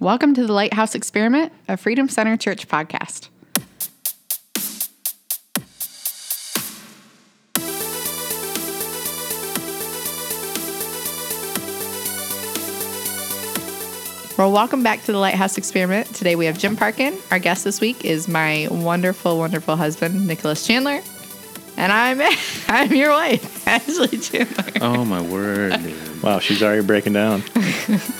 Welcome to the Lighthouse Experiment, a Freedom Center Church podcast. Well, welcome back to the Lighthouse Experiment. Today we have Jim Parkin. Our guest this week is my wonderful, wonderful husband, Nicholas Chandler. And I'm I'm your wife, Ashley Chandler. Oh my word! Wow, she's already breaking down.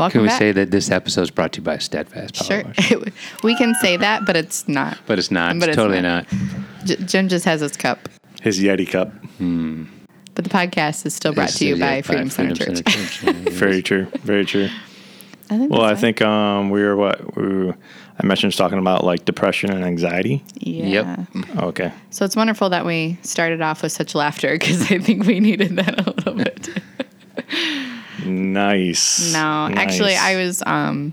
Welcome Can we back. say that this episode is brought to you by Steadfast Power Sure, we can say that, but it's not. But it's not. But it's it's totally not. not. J- Jim just has his cup, His Yeti cup. but the podcast is still brought This to you is, by yeah, Freedom Center Church. Church, yeah, Very true. Very true. I think Well, I right. think um, we were what we were, I mentioned talking about like depression and anxiety. Yeah. Oh, okay. So it's wonderful that we started off with such laughter because I think we needed that a little bit. Nice. No, actually, I was. Um,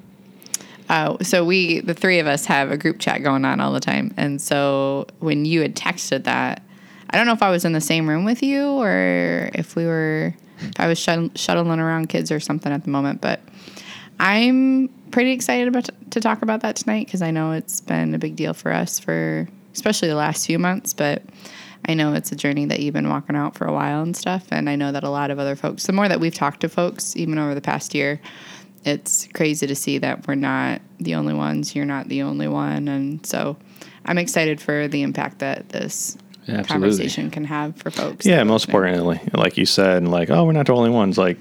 uh, so we, the three of us, have a group chat going on all the time, and so when you had texted that, I don't know if I was in the same room with you or if we were, if I was shuttling around kids or something at the moment, but I'm pretty excited about to talk about that tonight because I know it's been a big deal for us for especially the last few months, but I know it's a journey that you've been walking out for a while and stuff. And I know that a lot of other folks, the more that we've talked to folks, even over the past year, it's crazy to see that we're not the only ones. You're not the only one. And so I'm excited for the impact that this Absolutely. conversation can have for folks. Yeah, most importantly, like you said, like, oh, we're not the only ones. Like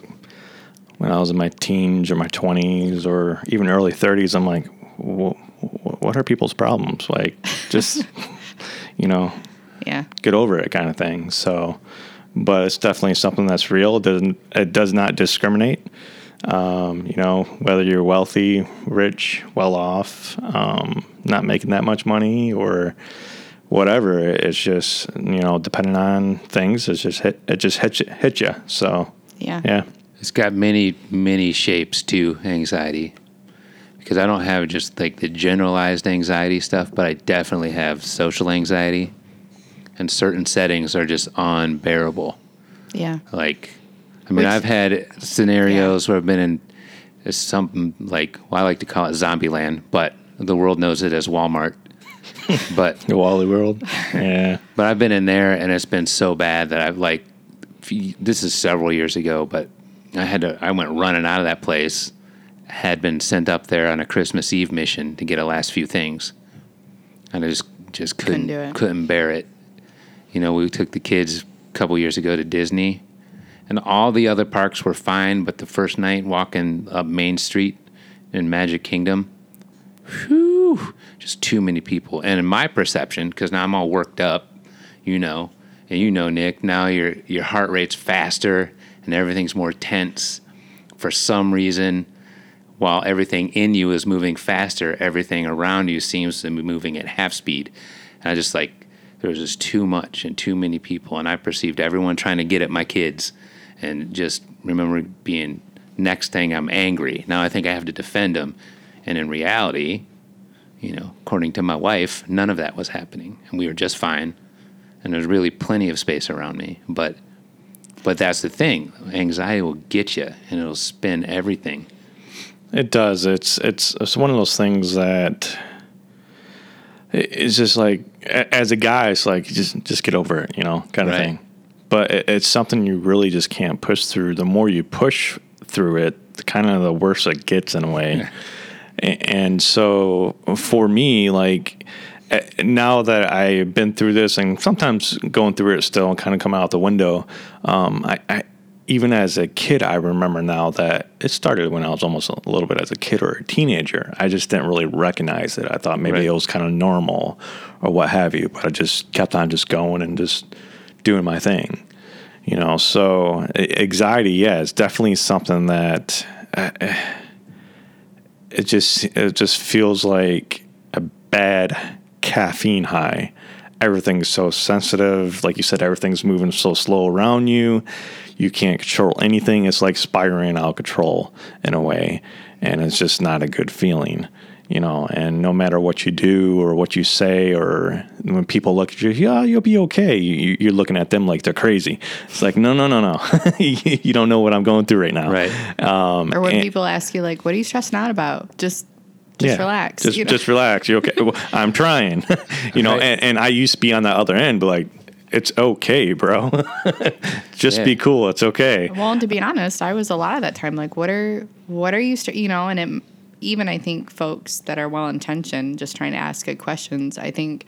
when I was in my teens or my 20s or even early 30s, I'm like, wh- wh- what are people's problems? Like, just, you know, Yeah. get over it kind of thing. So, but it's definitely something that's real. It doesn't it does not discriminate. Um, you know, whether you're wealthy, rich, well off, um, not making that much money, or whatever. It's just you know, depending on things, it's just hit it just hit you, hit you. So Yeah. yeah, It's got many, many shapes to anxiety. Because I don't have just like the generalized anxiety stuff, but I definitely have social anxiety. And certain settings are just unbearable. Yeah. Like, I mean, Which- I've had scenarios where I've been in uh, something like, well, I like to call it zombie land, but the world knows it as Walmart. but the Wally World. Yeah, But I've been in there and it's been so bad that I've like, this is several years ago, but I had to, I went running out of that place, had been sent up there on a Christmas Eve mission to get a last few things. And I just, just couldn't, Couldn't do it. couldn't bear it. You know, we took the kids a couple years ago to Disney and all the other parks were fine, but the first night walking up Main Street in Magic Kingdom, whew, just too many people. And in my perception, because now I'm all worked up, you know, and you know, Nick, now your your heart rate's faster and everything's more tense for some reason. While everything in you is moving faster, everything around you seems to be moving at half speed. And I just like there was just too much and too many people, and I perceived everyone trying to get at my kids, and just remember being next thing I'm angry. Now I think I have to defend them, and in reality, you know, according to my wife, none of that was happening, and we were just fine, and there's really plenty of space around me. But, but that's the thing: anxiety will get you, and it'll spin everything. It does. It's it's it's one of those things that it's just like as a guy, it's like just just get over it, you know, kind of Right. thing. But it, it's something you really just can't push through. The more you push through it, kind of the worse it gets in a way. And so for me, like now that I've been through this, and sometimes going through it still, and kind of come out the window. Um, I, I even as a kid, I remember now that it started when I was almost a little bit as a kid or a teenager. I just didn't really recognize it. I thought maybe Right. it was kind of normal or what have you, but I just kept on just going and just doing my thing. You know, so anxiety, yeah, it's definitely something that uh, it just it just feels like a bad caffeine high. Everything's so sensitive, like you said, everything's moving so slow around you. You can't control anything. It's like spiraling out of control in a way, and it's just not a good feeling. you know, and no matter what you do or what you say, or when people look at you, yeah, you'll be okay. You, you're looking at them like they're crazy. It's like, no, no, no, no. you don't know what I'm going through right now. Right. Um, Or when and- people ask you like, "What are you stressing out about?" Just just relax. Just, you know? just relax. You're okay. Well, I'm trying, you know, Right. and, and I used to be on that other end, but like, it's okay, bro. just Yeah. be cool. It's okay. Well, and to be honest, I was a lot of that time like, what are what are you, st-? you know, and it, even I think folks that are well intentioned, just trying to ask good questions. I think,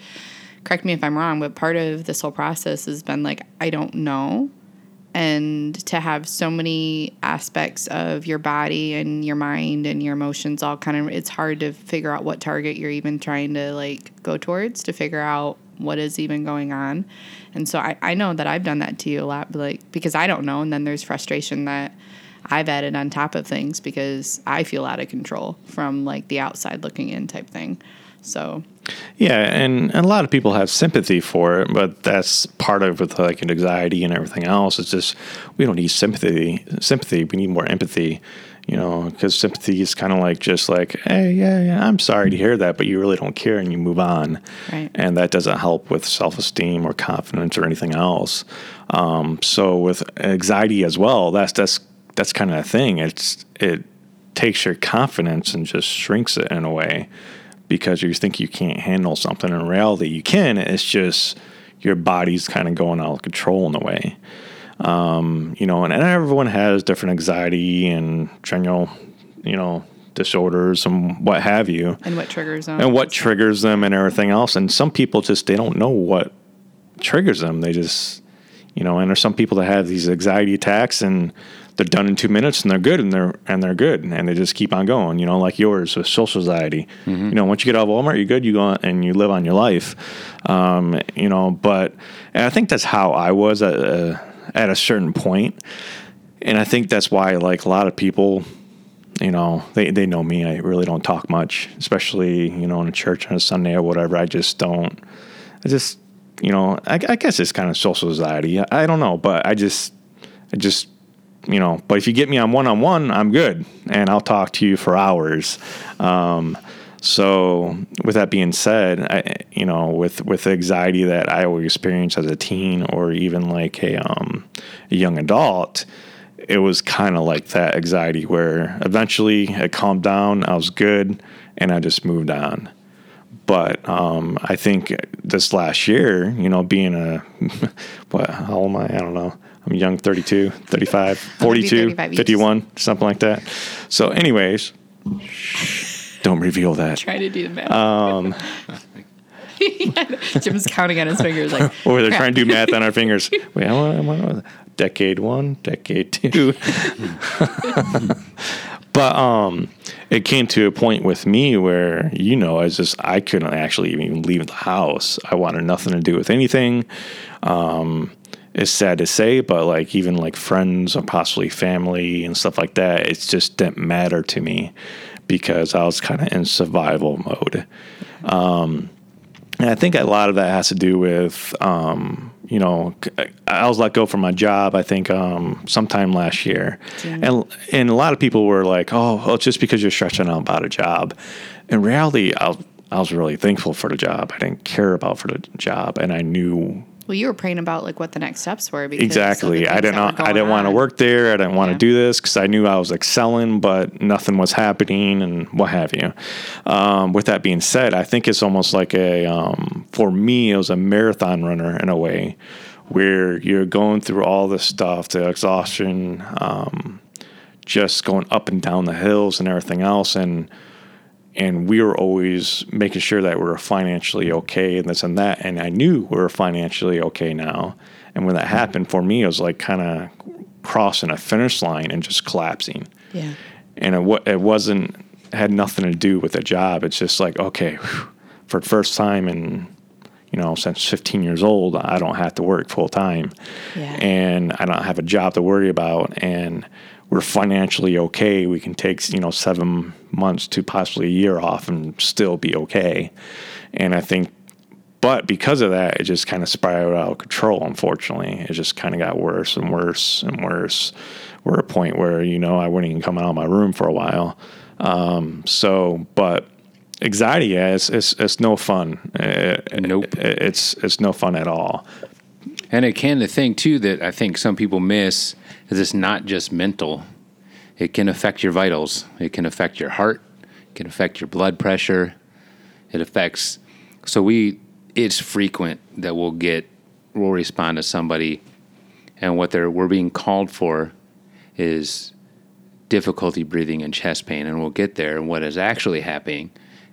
correct me if I'm wrong, but part of this whole process has been like, I don't know, and to have so many aspects of your body and your mind and your emotions all kind of, it's hard to figure out what target you're even trying to like go towards to figure out what is even going on. And so I, I know that I've done that to you a lot, like because I don't know, and then there's frustration that I've added on top of things because I feel out of control from like the outside looking in type thing. So Yeah, and, and a lot of people have sympathy for it, but that's part of with like anxiety and everything else. It's just we don't need sympathy. Sympathy, we need more empathy. You know, because sympathy is kind of like just like, hey, yeah, yeah, I'm sorry to hear that, but you really don't care, and you move on. Right. And that doesn't help with self esteem or confidence or anything else. Um, so with anxiety as well, that's that's that's kind of a thing. It's it takes your confidence and just shrinks it in a way because you think you can't handle something. In reality, you can. It's just your body's kind of going out of control in a way. Um, you know, and, and everyone has different anxiety and general, you know, disorders and what have you, and what triggers them and what triggers them and everything else. And some people just they don't know what triggers them. They just, you know, and there's some people that have these anxiety attacks and they're done in two minutes and they're good and they're and they're good and they just keep on going. You know, like yours with social anxiety. You know, once you get out of Walmart, you're good. You go on and you live on your life. Um, you know, but and I think that's how I was at a, at a certain point, and I think that's why like a lot of people. You know, they, they know me. I really don't talk much, especially, you know, in a church on a Sunday or whatever. I just don't, I just, you know, I, I guess it's kind of social anxiety. I, I don't know, but I just, I just, you know, but if you get me on one on one, I'm good and I'll talk to you for hours. Um, so with that being said, I, you know, with, with the anxiety that I always experienced as a teen or even like a, um, a young adult, it was kind of like that anxiety where eventually it calmed down, I was good, and I just moved on. But um, I think this last year, you know, being a, what, how old am I? I don't know. I'm young, 32, 35, 42, 35 51, something like that. So, anyways, don't reveal that. Trying to do the math. Um, Jim's counting on his fingers like or they're trying to do math on our fingers. Wait, I want, I want decade one, decade two. but um, it came to a point with me where you know, I was just I couldn't actually even leave the house. I wanted nothing to do with anything. Um, it's sad to say, but like even like friends or possibly family and stuff like that, it just didn't matter to me because I was kind of in survival mode. Um, and I think a lot of that has to do with, um, you know, I was let go from my job. I think um, sometime last year, and and a lot of people were like, "Oh, well, it's just because you're stressing out about a job." In reality, I was, I was really thankful for the job. I didn't care about for the job, and I knew Well, you were praying about like what the next steps were. Because exactly. I didn't. I didn't want to work there. I didn't want Yeah. to do this because I knew I was excelling, but nothing was happening and what have you. Um, with that being said, I think it's almost like a um, for me, it was a marathon runner in a way, where you're going through all this stuff, the exhaustion, um, just going up and down the hills and everything else, and and we were always making sure that we were financially okay and this and that. And I knew we were financially okay now. And when that mm-hmm. happened for me, it was like kind of crossing a finish line and just collapsing. Yeah. And it, it wasn't, had nothing to do with the job. It's just like, okay, whew, for the first time in, you know, since 15 years old, I don't have to work full time. Yeah. And I don't have a job to worry about. And we're financially okay. We can take, you know, seven months to possibly a year off and still be okay. And I think, but because of that, it just kind of spiraled out of control, unfortunately. It just kind of got worse and worse and worse. We're at a point where, you know, I wouldn't even come out of my room for a while. Um, so, but anxiety, yeah, it's it's, it's no fun. Uh, Nope. It's it's no fun at all. And it can the thing too that I think some people miss is it's not just mental. It can affect your vitals. It can affect your heart. It can affect your blood pressure. It affects. So we, it's frequent that we'll get, we'll respond to somebody, and what they're we're being called for is difficulty breathing and chest pain, and we'll get there. And what is actually happening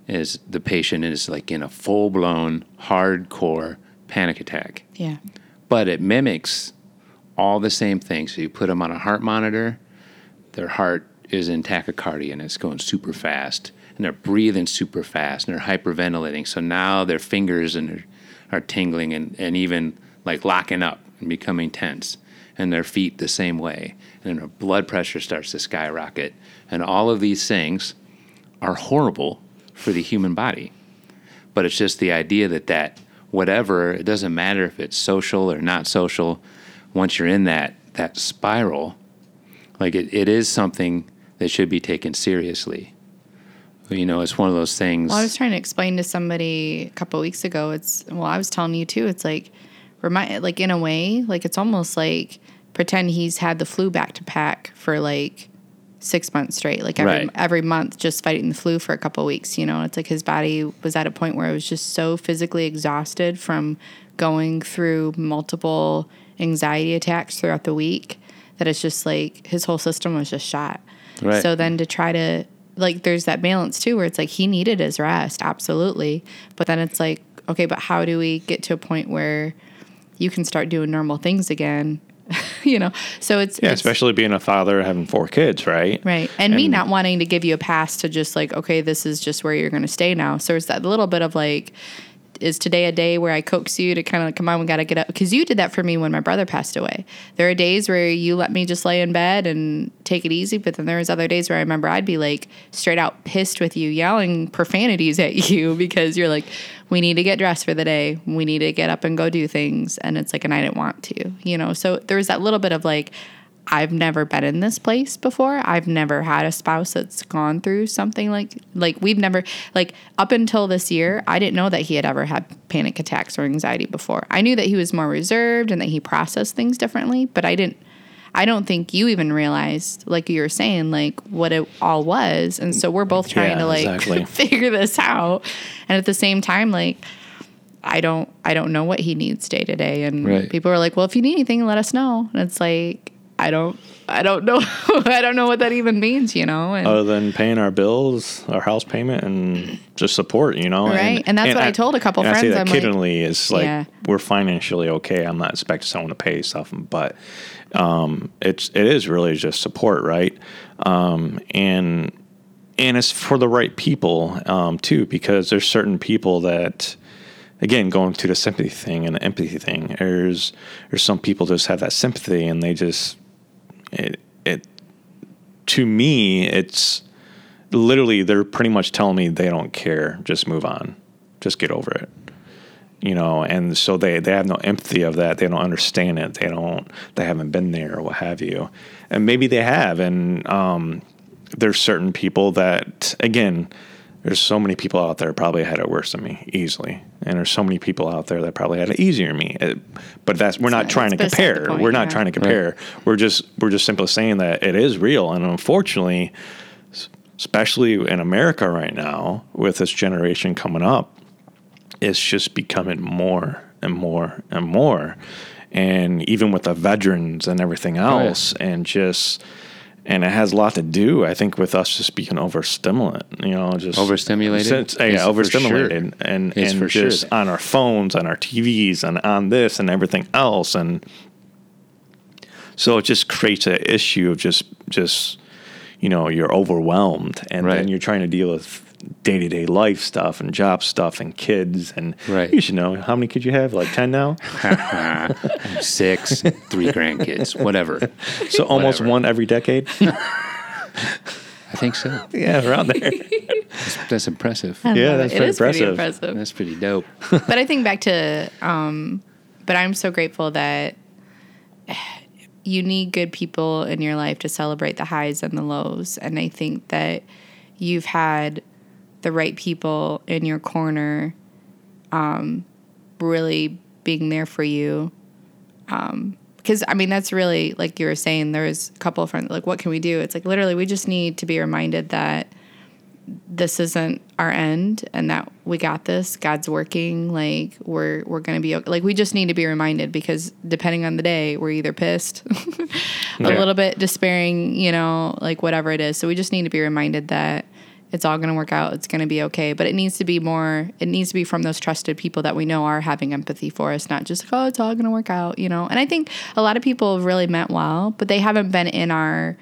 is the patient is like in a full blown hardcore panic attack Yeah. But it mimics all the same things. So you put them on a heart monitor, their heart is in tachycardia and it's going super fast, and they're breathing super fast and they're hyperventilating. So now their fingers and are tingling and, and even like locking up and becoming tense, and their feet the same way, and their blood pressure starts to skyrocket, and all of these things are horrible for the human body but it's just the idea that that whatever it doesn't matter if it's social or not social once you're in that that spiral like it, it is something that should be taken seriously you know it's one of those things Well, I was trying to explain to somebody a couple weeks ago. It's well, I was telling you too. It's like remind, like in a way, like it's almost like pretend he's had the flu back to pack for like six months straight, like every Right. every month, just fighting the flu for a couple weeks. You know, it's like his body was at a point where it was just so physically exhausted from going through multiple anxiety attacks throughout the week that it's just like his whole system was just shot. Right. So then to try to like there's that balance too where it's like he needed his rest, absolutely. But then it's like, okay, but how do we get to a point where you can start doing normal things again? you know. So it's Yeah, it's- especially being a father having four kids, right? Right. And, me not wanting to give you a pass to just like, okay, this is just where you're going to stay now. So it's that little bit of like, is today a day where I coax you to kind of like, come on, we got to get up? Because you did that for me when my brother passed away. There are days where you let me just lay in bed and take it easy, but then there was other days where I remember I'd be like straight out pissed with you, yelling profanities at you because you're like, we need to get dressed for the day. We need to get up and go do things. And it's like, and I didn't want to, you know? So there was that little bit of like, I've never been in this place before. I've never had a spouse that's gone through something like like we've never like up until this year, I didn't know that he had ever had panic attacks or anxiety before. I knew that he was more reserved and that he processed things differently, but I didn't I don't think you even realized like you were saying like what it all was. And so we're both trying Yeah, to like exactly. figure this out. And at the same time like I don't I don't know what he needs day to day and Right. people are like, "Well, if you need anything, let us know." And it's like I don't I don't know I don't know what that even means, you know. And Other than paying our bills, our house payment, and just support, you know. Right, and that's what I told a couple and I say friends, that I'm like- kiddingly is like Yeah. we're financially okay. I'm not expecting someone to pay stuff, but um, it's it is really just support, right? Um, and and it's for the right people um, too, because there's certain people that again going to the sympathy thing and the empathy thing. There's there's some people just have that sympathy and they just it it to me it's literally they're pretty much telling me they don't care. Just move on. Just get over it. You know and so they they have no empathy of that. They don't understand it. They don't they haven't been there or what have you. And maybe they have. And um there's certain people that again there's so many people out there probably had it worse than me easily. And there's so many people out there that probably had it easier than me. It- but that's we're not not- trying to it's beside the compare we're not trying to compare. We're just we're just simply saying that it is real. And unfortunately especially in america right now with this generation coming up it's just becoming more and more and more. And even with the veterans and everything oh, else and just and it has a lot to do i think with us just being overstimulant you know just Overstimulated? Since- yeah overstimulated sure. and and sure just that- on our phones on our tvs and on this and everything else and so it just creates an issue of just just you know you're overwhelmed and Right. then you're trying to deal with day-to-day life stuff and job stuff and kids and Right. you should know how many kids you have like 10 now Six, three grandkids, whatever. so almost Whatever. one every decade I think so. yeah around there That's, that's impressive. Yeah, that's it. very It is pretty impressive. impressive. That's pretty dope. but I think back to, um, but I'm so grateful that you need good people in your life to celebrate the highs and the lows. And I think that you've had the right people in your corner, um, really being there for you. Because I mean, that's really like you were saying. There's a couple of friends like, what can we do? It's like literally, we just need to be reminded that this isn't our end and that we got this god's working like we're we're gonna be okay. like we just need to be reminded because depending on the day we're either pissed a Yeah. little bit despairing you know like whatever it is so we just need to be reminded that it's all going to work out it's going to be okay. But it needs to be more it needs to be from those trusted people that we know are having empathy for us not just like oh it's all going to work out you know? And i think a lot of people have really meant well but they haven't been in our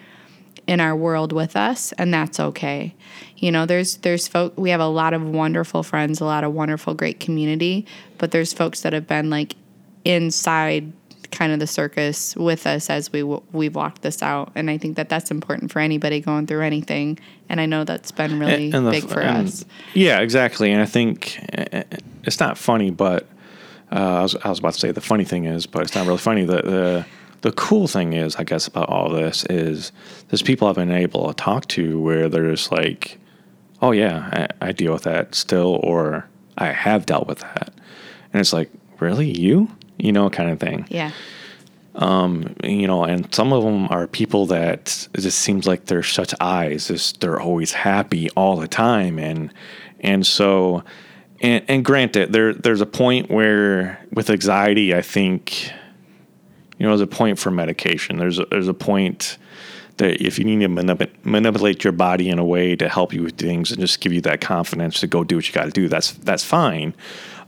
in our world with us and that's okay. You know there's there's folk we have a lot of wonderful friends a lot of wonderful great community but there's folks that have been like inside kind of the circus with us as we w- we've walked this out. And i think that that's important for anybody going through anything. And i know that's been really And the- big for and- us. Yeah, exactly. And I think uh, it's not funny, but uh, I, was, I was about to say the funny thing is, but it's not really funny. The, the the cool thing is, I guess, about all this is there's people I've been able to talk to where they're just like, oh yeah, I, I deal with that still, or I have dealt with that, and it's like, really, you, you know, kind of thing yeah Um, you know, and some of them are people that it just seems like they're such eyes, just they're always happy all the time, and and so, and, and granted, there there's a point where with anxiety, I think, you know, there's a point for medication. There's a, there's a point that if you need to manip- manipulate your body in a way to help you with things and just give you that confidence to go do what you got to do, that's that's fine.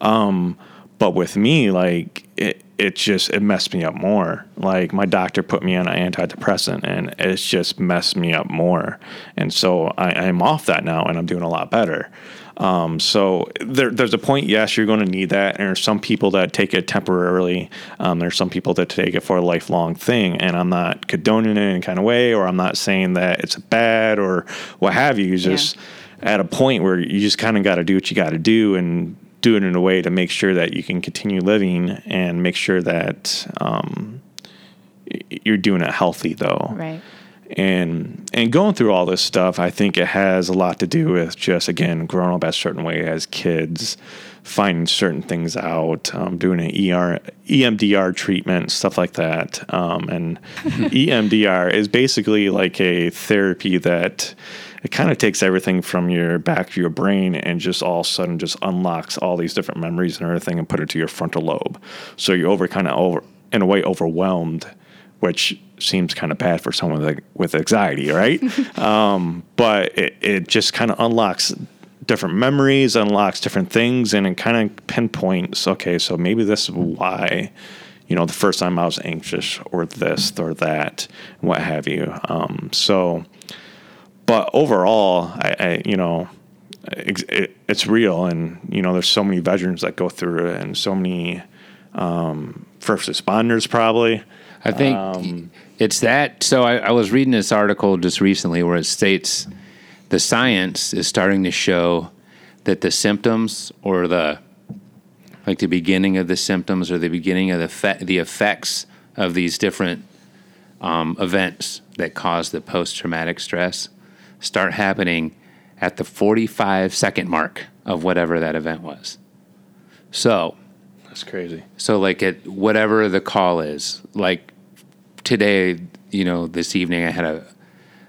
Um, but with me, like it, it just it messed me up more. Like my doctor put me on an antidepressant, and it's just messed me up more. And so I, I'm off that now, and I'm doing a lot better. Um, so there, there's a point. Yes, you're going to need that. And there's some people that take it temporarily. Um, there's some people that take it for a lifelong thing. And I'm not condoning it in any kind of way, or I'm not saying that it's bad or what have you. It's just at a point where you just kind of got to do what you got to do and do it in a way to make sure that you can continue living and make sure that um, you're doing it healthy though. Right. And and going through all this stuff i think it has a lot to do with just again growing up a certain way as kids finding certain things out um, doing an ER, emdr treatment stuff like that. Um, and emdr is basically like a therapy that it kind of takes everything from your back to your brain and just all of a sudden just unlocks all these different memories and everything and put it to your frontal lobe so you're over kind of over in a way overwhelmed which seems kind of bad for someone with, with anxiety, right? um, but it, it just kind of unlocks different memories, unlocks different things, and it kind of pinpoints, okay, so maybe this is why, you know, the first time I was anxious or this or that, what have you. Um, so, but overall, I, I you know, it's, it, it's real, and you know, there's so many veterans that go through it, and so many um, first responders probably. I think Um, it's that. So I, I was reading this article just recently where it states the science is starting to show that the symptoms or the like the beginning of the symptoms or the beginning of the fe- the effects of these different um, events that cause the post traumatic stress start happening at the 45 second mark of whatever that event was. So That's crazy. so like at whatever the call is, like today, you know, this evening I had a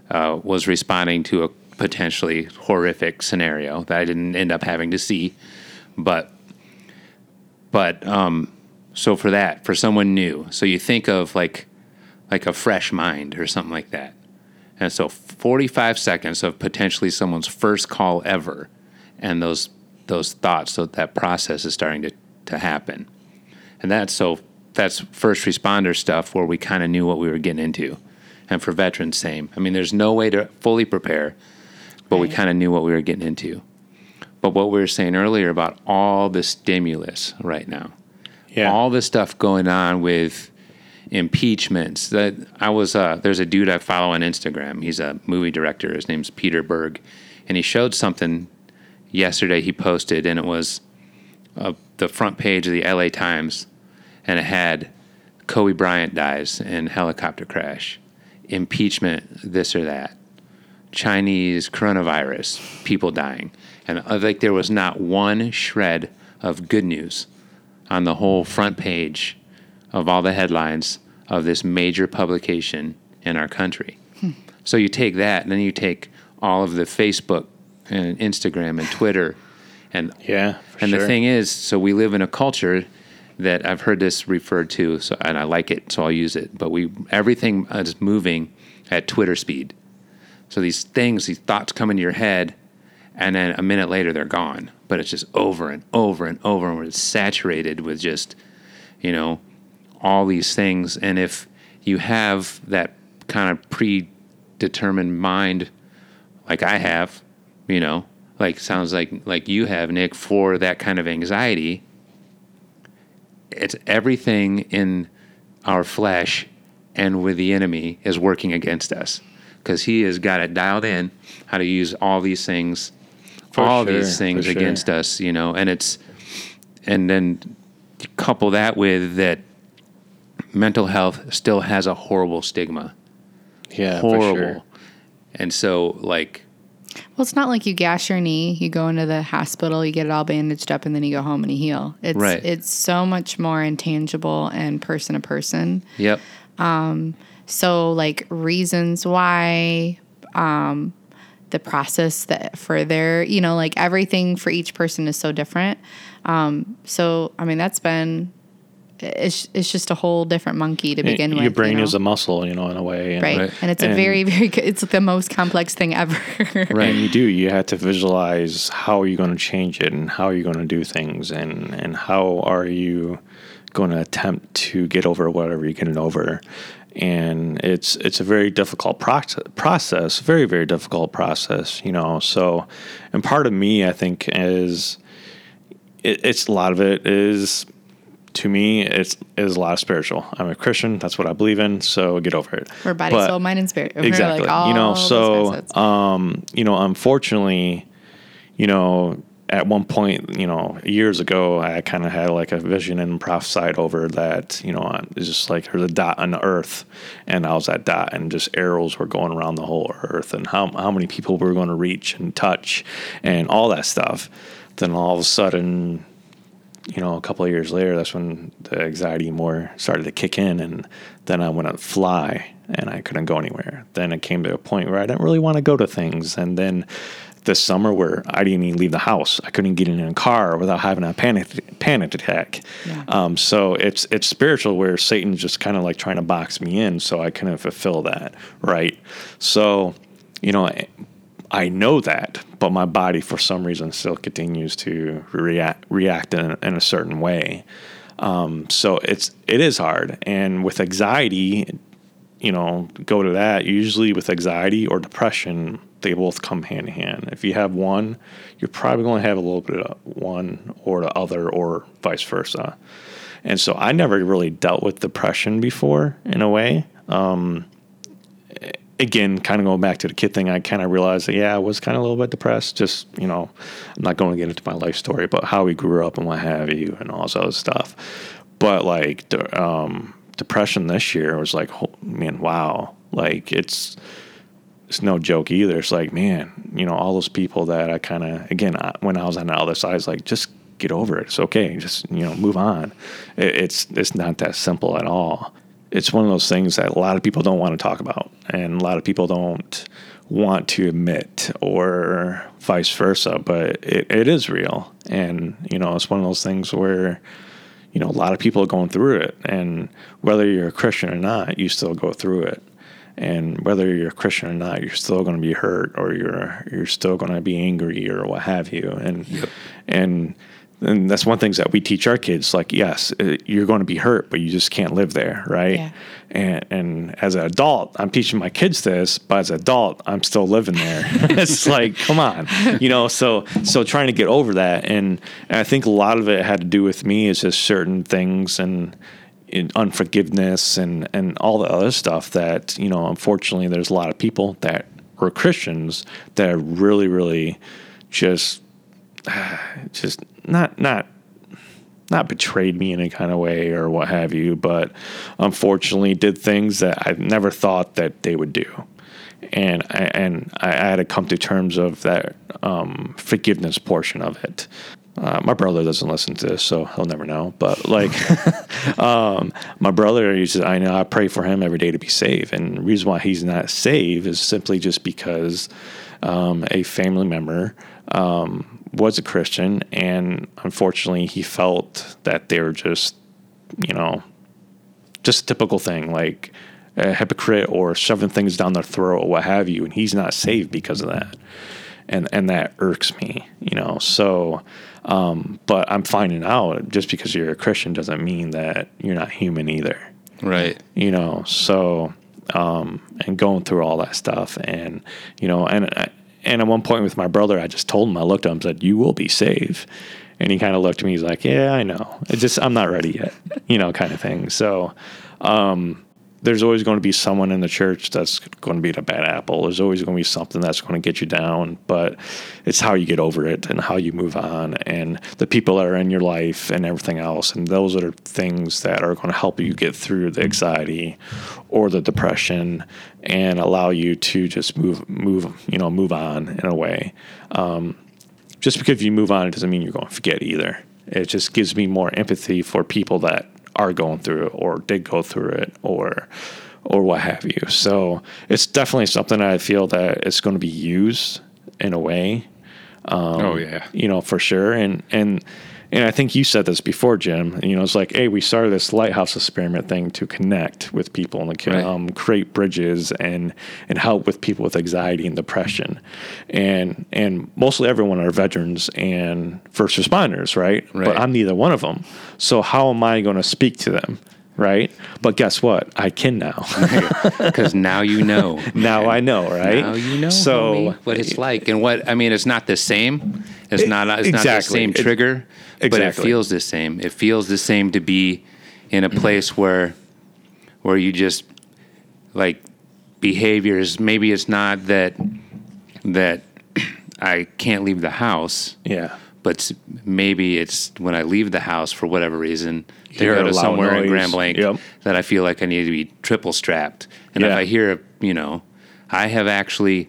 uh, was responding to a potentially horrific scenario that I didn't end up having to see, but but um, so for that for someone new, so you think of like like a fresh mind or something like that, and so forty five seconds of potentially someone's first call ever, and those those thoughts, so that process is starting to to happen. And that's so that's first responder stuff where we kind of knew what we were getting into. And for veterans same. I mean there's no way to fully prepare but we kind of knew what we were getting into. But what we were saying earlier about all the stimulus right now. Yeah. all the stuff going on with impeachments. That i was uh, there's a dude i follow on instagram. He's a movie director. His name's peter berg. And he showed something yesterday he posted and it was uh, the front page of the la times and it had kobe bryant dies in helicopter crash. Impeachment this or that. Chinese coronavirus, people dying. And uh, like there was not one shred of good news on the whole front page of all the headlines of this major publication in our country. Hmm. So you take that, and then you take all of the Facebook and Instagram and Twitter, and Yeah, for and sure. the thing is, so we live in a culture that I've heard this referred to, so and I like it, so I'll use it. But we everything is moving at Twitter speed. So these things, these thoughts come into your head, and then a minute later they're gone. But it's just over and over and over, and it's saturated with just, you know, all these things. And if you have that kind of predetermined mind, like I have, you know, like sounds like like you have, Nick, for that kind of anxiety, it's everything in our flesh and with the enemy is working against us because he has got it dialed in how to use all these things For all sure, these things sure. against us you know and it's and then couple that with that mental health still has a horrible stigma yeah, for horrible sure. and so like Well, it's not like you gash your knee, you go into the hospital, you get it all bandaged up, and then you go home and you heal. It's Right. it's so much more intangible and person to person. yep So like reasons why, um, the process that for their, you know, like everything for each person is so different. Um, so I mean that's been it's it's just a whole different monkey to begin with. Your brain you know? is a muscle, you know, in a way. and- right. Right. and it's a very very good. It's the most complex thing ever. right And you do. You have to visualize how are you going to change it and how are you going to do things and, and how are you going to attempt to get over whatever you're getting over. And it's it's a very difficult process, process, very very difficult process, you know. So, and part of me, I think, is it, it's a lot of it is to me it's is a lot of spiritual. I'm a Christian. That's what I believe in. So get over it. We're body, But- soul, mind, and spirit. We're exactly Like you know so um you know unfortunately you know at one point you know years ago i kind of had like a vision and prophesied over that you know it's just like there's a dot on the earth and i was that dot and just arrows were going around the whole earth and how, how many people we were going to reach and touch and all that stuff then all of a sudden you know, a couple of years later, that's when the anxiety more started to kick in, and then I went to fly, and I couldn't go anywhere. Then it came to a point where I didn't really want to go to things, and then this summer where I didn't even leave the house, I couldn't get in a car without having a panic panic attack. Yeah. Um, so it's it's spiritual where Satan's just kind of like trying to box me in, so I couldn't fulfill that, right? So, you know. I know that, but my body for some reason still continues to react react in, a- in a certain way. Um, so it's it is hard, and with anxiety, you know, go to that. Usually with anxiety or depression, they both come hand in hand. If you have one, you're probably going to have a little bit of one or the other, or vice versa. And so I never really dealt with depression before in a way again, kind of going back to the kid thing, I kind of realized that, yeah, I was kind of a little bit depressed. Just, you know, I'm not going to get into my life story, but how we grew up and what have you and all this other stuff. But like, the, um, depression this year was like, man, wow. Like, it's, it's no joke either. It's like, man, you know, all those people that I kind of, again, I, when I was on the other side, it's like, just get over it. It's okay. Just, you know, move on. It, it's, it's not that simple at all. It's one of those things that a lot of people don't want to talk about and a lot of people don't want to admit or vice versa, but it, it is real. And, you know, it's one of those things where, you know, a lot of people are going through it. And whether you're a Christian or not, you still go through it and whether you're a Christian or not, you're still going to be hurt, or you're you're still going to be angry, or what have you. And and and that's one thing that we teach our kids. Like, yes, uh, you're going to be hurt, but you just can't live there, right? Yeah. And and as an adult, I'm teaching my kids this, but as an adult, I'm still living there. it's like, come on, you know. So so trying to get over that, and, and I think a lot of it had to do with me is just certain things and in unforgiveness and and all the other stuff that you know unfortunately there's a lot of people that were christians that are really really just just not not not betrayed me in any kind of way or what have you but unfortunately did things that i never thought that they would do and I, and I, had to come to terms of that um, forgiveness portion of it. Uh, my brother doesn't listen to this, so he'll never know. But like, um, my brother, he says, I know I pray for him every day to be saved, and the reason why he's not saved is simply just because um, a family member um, was a Christian, and unfortunately, he felt that they were just, you know, just a typical thing, like a hypocrite or shoving things down their throat or what have you, and he's not saved because of that, and and that irks me, you know. So, um, but I'm finding out just because you're a Christian doesn't mean that you're not human either, Right. you know. So, um, and going through all that stuff, and you know, and I- and at one point with my brother, I just told him, I looked at him, and said, "You will be saved." And he kind of looked at me. He's like, "Yeah, I know. It's just I'm not ready yet," you know, kind of thing. So, um, there's always going to be someone in the church that's going to be a bad apple. There's always going to be something that's going to get you down, but it's how you get over it and how you move on and the people that are in your life and everything else. And those are things that are going to help you get through the anxiety or the depression and allow you to just move, move, you know, move on in a way. Um, just because you move on, it doesn't mean you're going to forget either. It just gives me more empathy for people that are going through it or did go through it or or what have you. So it's definitely something that I feel that it's going to be used in a way, oh yeah. you know, for sure. And and and I think you said this before, Jim. You know, it's like, hey, we started this lighthouse experiment thing to connect with people and like, Right. um, create bridges and and help with people with anxiety and depression, and and mostly everyone are veterans and first responders, right? Right. But I'm neither one of them. So how am I going to speak to them, right? But guess what? I can now. Because now you know. now I know, right? Now you know So homie, what it's like and what I mean. It's not the same. It's It- not. It's not the exactly. same It- trigger, but it feels the same. It feels the same to be in a place where, where you just like behaviors. Maybe it's not that that I can't leave the house, yeah. but maybe it's when I leave the house for whatever reason to Hear go to somewhere in. Grand Blanc Yep. that I feel like I need to be triple strapped. And if I hear, you know, I have actually,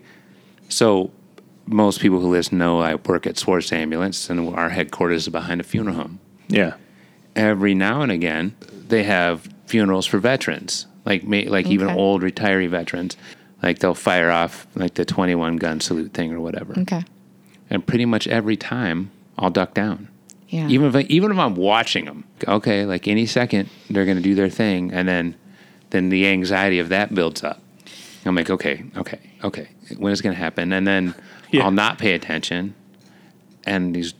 so most people who listen know I work at Swartz Ambulance and our headquarters is behind a funeral home. Yeah. Every now and again, they have funerals for veterans, like ma- like even old retiree veterans. Like they'll fire off like the 21 gun salute thing or whatever. Okay. And pretty much every time I'll duck down. Yeah. Even if I, even if I'm watching them, okay, like any second they're going to do their thing, and then then the anxiety of that builds up. I'm like, okay, okay, okay, when is it going to happen? And then Yeah. I'll not pay attention, and these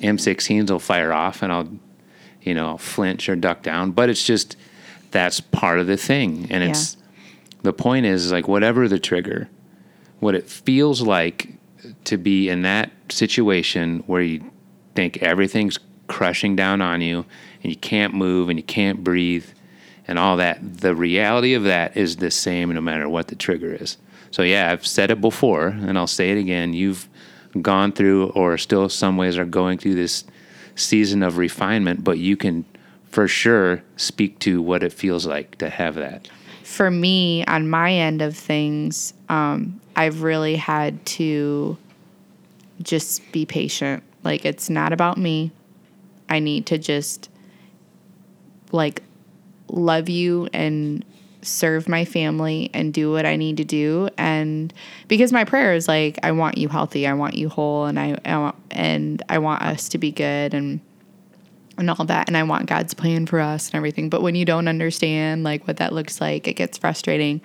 M16s will fire off, and I'll you know I'll flinch or duck down. But it's just that's part of the thing, and it's the point is like whatever the trigger, what it feels like to be in that situation where you think everything's crushing down on you and you can't move and you can't breathe and all that. The reality of that is the same no matter what the trigger is. So, yeah, I've said it before and I'll say it again. You've gone through, or still some ways are going through this season of refinement, but you can for sure speak to what it feels like to have that. for me on my end of things um, i've really had to just be patient like it's not about me i need to just like love you and serve my family and do what i need to do and because my prayer is like i want you healthy i want you whole and i, I want, and i want us to be good and and all that and I want God's plan for us and everything. But when you don't understand like what that looks like, it gets frustrating.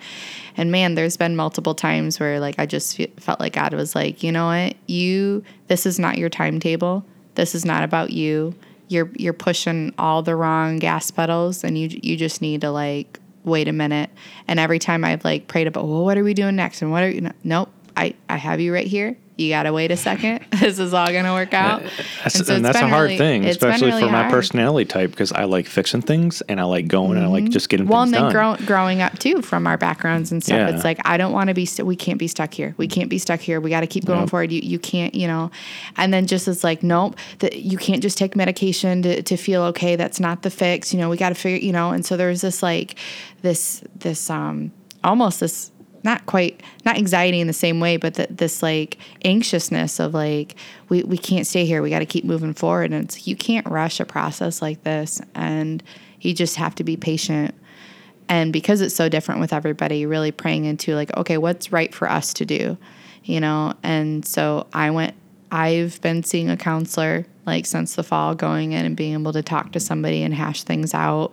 And man, there's been multiple times where like I just fe- felt like God was like, "You know what? You this is not your timetable. This is not about you. You're you're pushing all the wrong gas pedals and you you just need to like wait a minute." And every time I've like prayed about, "Well, what are we doing next?" and what are you nope, I I have you right here. You got to wait a second. this is all going to work out. That's, And and, so it's that's a hard really- thing, especially really for my personality type, because I like fixing things and I like going and I like just getting well, and then grow, growing up too from our backgrounds and stuff, Yeah. it's like I don't want to be. St- we can't be stuck here. We can't be stuck here. We got to keep going Yep. forward. You you can't you know, and then just it's like nope. That you can't just take medication to to feel okay. That's not the fix. You know, we got to figure. You know, and so there's this like this this um almost this not quite not anxiety in the same way, but th- this like anxiousness of like we we can't stay here. We got to keep moving forward, and it's you can't rush a process like this, and you just have to be patient. And because it's so different with everybody, really praying into like, okay, what's right for us to do, you know? And so I went. I've been seeing a counselor like since the fall, going in and being able to talk to somebody and hash things out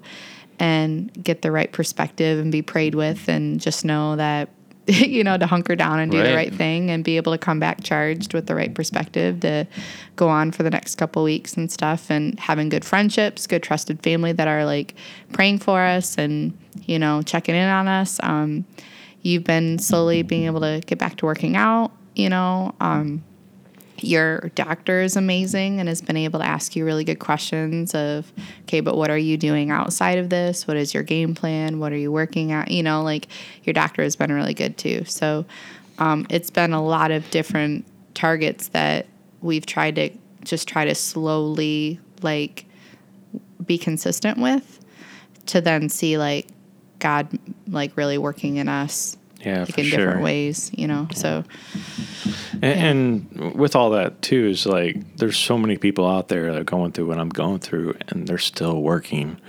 and get the right perspective and be prayed with and just know that you know to hunker down and do the Right. right thing and be able to come back charged with the right perspective to go on for the next couple weeks and stuff and having good friendships good trusted family that are like praying for us and you know checking in on us um, you've been slowly being able to get back to working out you know um, your doctor is amazing and has been able to ask you really good questions of okay but what are you doing outside of this? What is your game plan? What are you working at? You know like your doctor has been really good too. So um, it's been a lot of different targets that we've tried to just try to slowly like be consistent with to then see like god like really working in us Yeah, like for in sure. different ways you know so And, and with all that too is like there's so many people out there that are going through what I'm going through and they're still working.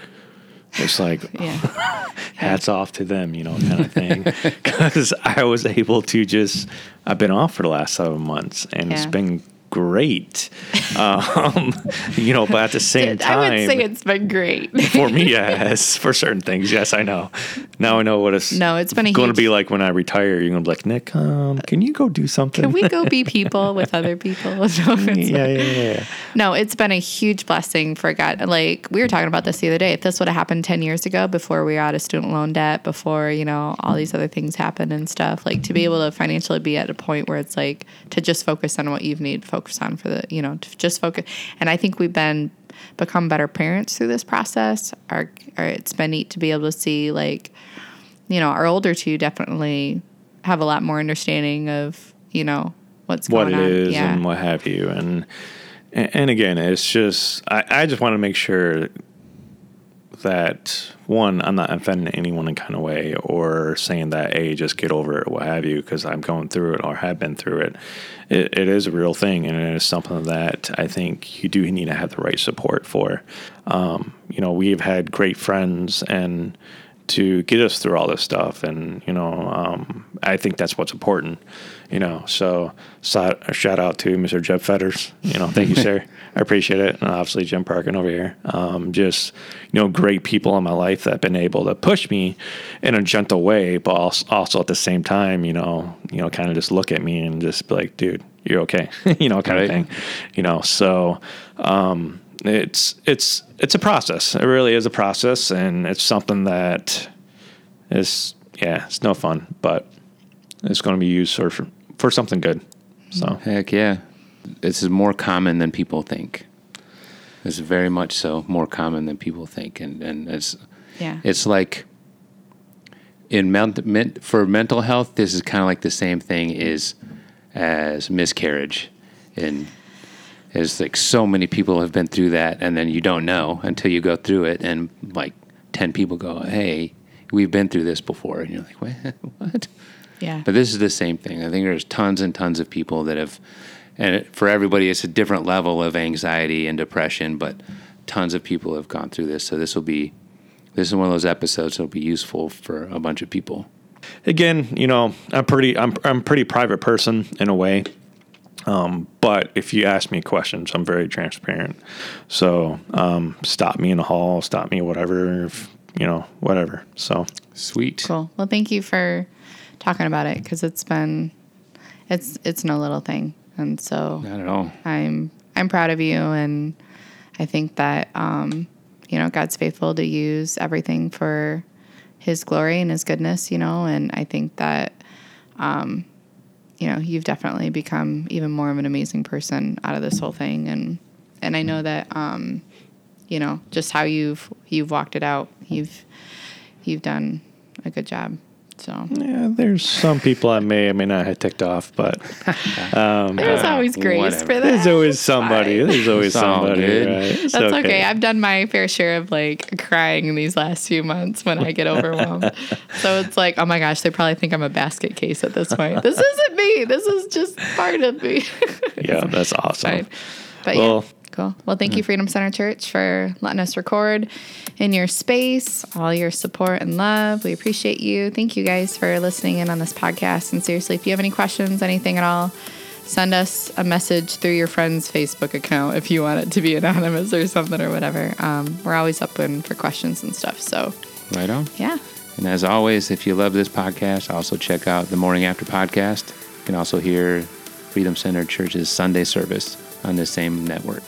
It's like hats off to them, you know, kind of thing. Because I was able to just I've been off for the last seven months and it's been great. Um, you know, but at the same time, I would say it's been great. for me, yes, for certain things, yes, I know. Now I know what it's No, it's been going huge- to be like when I retire. You're going to be like, Nick, um, can you go do something? Can we go be people with other people? No, offense. yeah, yeah, yeah. no, it's been a huge blessing for God. Like we were talking about this the other day. If this would have happened ten years ago, before we were out of student loan debt, before you know all these other things happened and stuff, like to be able to financially be at a point where it's like to just focus on what you need to focus on for the you know to just focus. And I think we've been become better parents through this process. Our, our it's been neat to be able to see like you know our older two definitely have a lot more understanding of you know what's what going it on. is yeah. and what have you. And and again, it's just I, I just want to make sure that one, I'm not offending anyone in kind of way or saying that hey, just get over it, what have you, because I'm going through it or have been through it. it. It is a real thing, and it is something that I think you do need to have the right support for. Um, you know, we've had great friends and to get us through all this stuff. And, you know, um, I think that's what's important, you know. So, so shout out to Mr. Jeb Fetters. You know, thank you, sir. I appreciate it. And obviously, Jim Parkin over here. Um, just, you know, great people in my life that have been able to push me in a gentle way, but also, at the same time, you know, you know, kind of just look at me and just be like, dude, you're okay, you know, kind Right. of thing, you know. So, um, it's it's it's a process. It really is a process, and it's something that is yeah, it's no fun, but it's going to be used for for something good. So Heck yeah. This is more common than people think. It's very much so more common than people think. And, and it's, yeah. it's like in ment- men- for mental health, this is kind of like the same thing as, as miscarriage. And it's like so many people have been through that, and then you don't know until you go through it. And like 10 people go, Hey, we've been through this before. And you're like, Wait, what? yeah. But this is the same thing. I think there's tons and tons of people that have, and for everybody, it's a different level of anxiety and depression, but tons of people have gone through this. So this will be, this is one of those episodes that'll be useful for a bunch of people. again, you know, I'm pretty I'm I'm a pretty private person in a way. Um, but if you ask me questions, I'm very transparent. So um, stop me in the hall, stop me whatever, if, you know, whatever. So Sweet. Cool. Well, thank you for talking about it because it's been, it's it's no little thing, and so Not at all. I'm I'm proud of you, and I think that um, you know God's faithful to use everything for His glory and His goodness, you know, and I think that um, you know you've definitely become even more of an amazing person out of this whole thing, and and I know that um, you know just how you've you've walked it out, you've you've done a good job. So Yeah, there's some people I may or may not have ticked off, but um, there's uh, always grace whatever. for that. there's always It's somebody. fine. There's always somebody. Right? It's That's okay. I've done my fair share of like crying in these last few months when I get overwhelmed. so it's like, oh my gosh, they probably think I'm a basket case at this point. This isn't me. This is just part of me. yeah, that's awesome. Fine. But Well- yeah, cool. Well, thank you, Freedom Center Church, for letting us record in your space, all your support and love. We appreciate you. Thank you guys for listening in on this podcast. And seriously, if you have any questions, anything at all, send us a message through your friend's Facebook account if you want it to be anonymous or something or whatever. Um, we're always open for questions and stuff. So, Right on. yeah. And as always, if you love this podcast, also check out the Morning After podcast. You can also hear Freedom Center Church's Sunday service on the same network.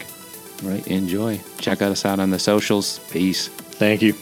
Right? Enjoy. Check us out on the socials. Peace. Thank you.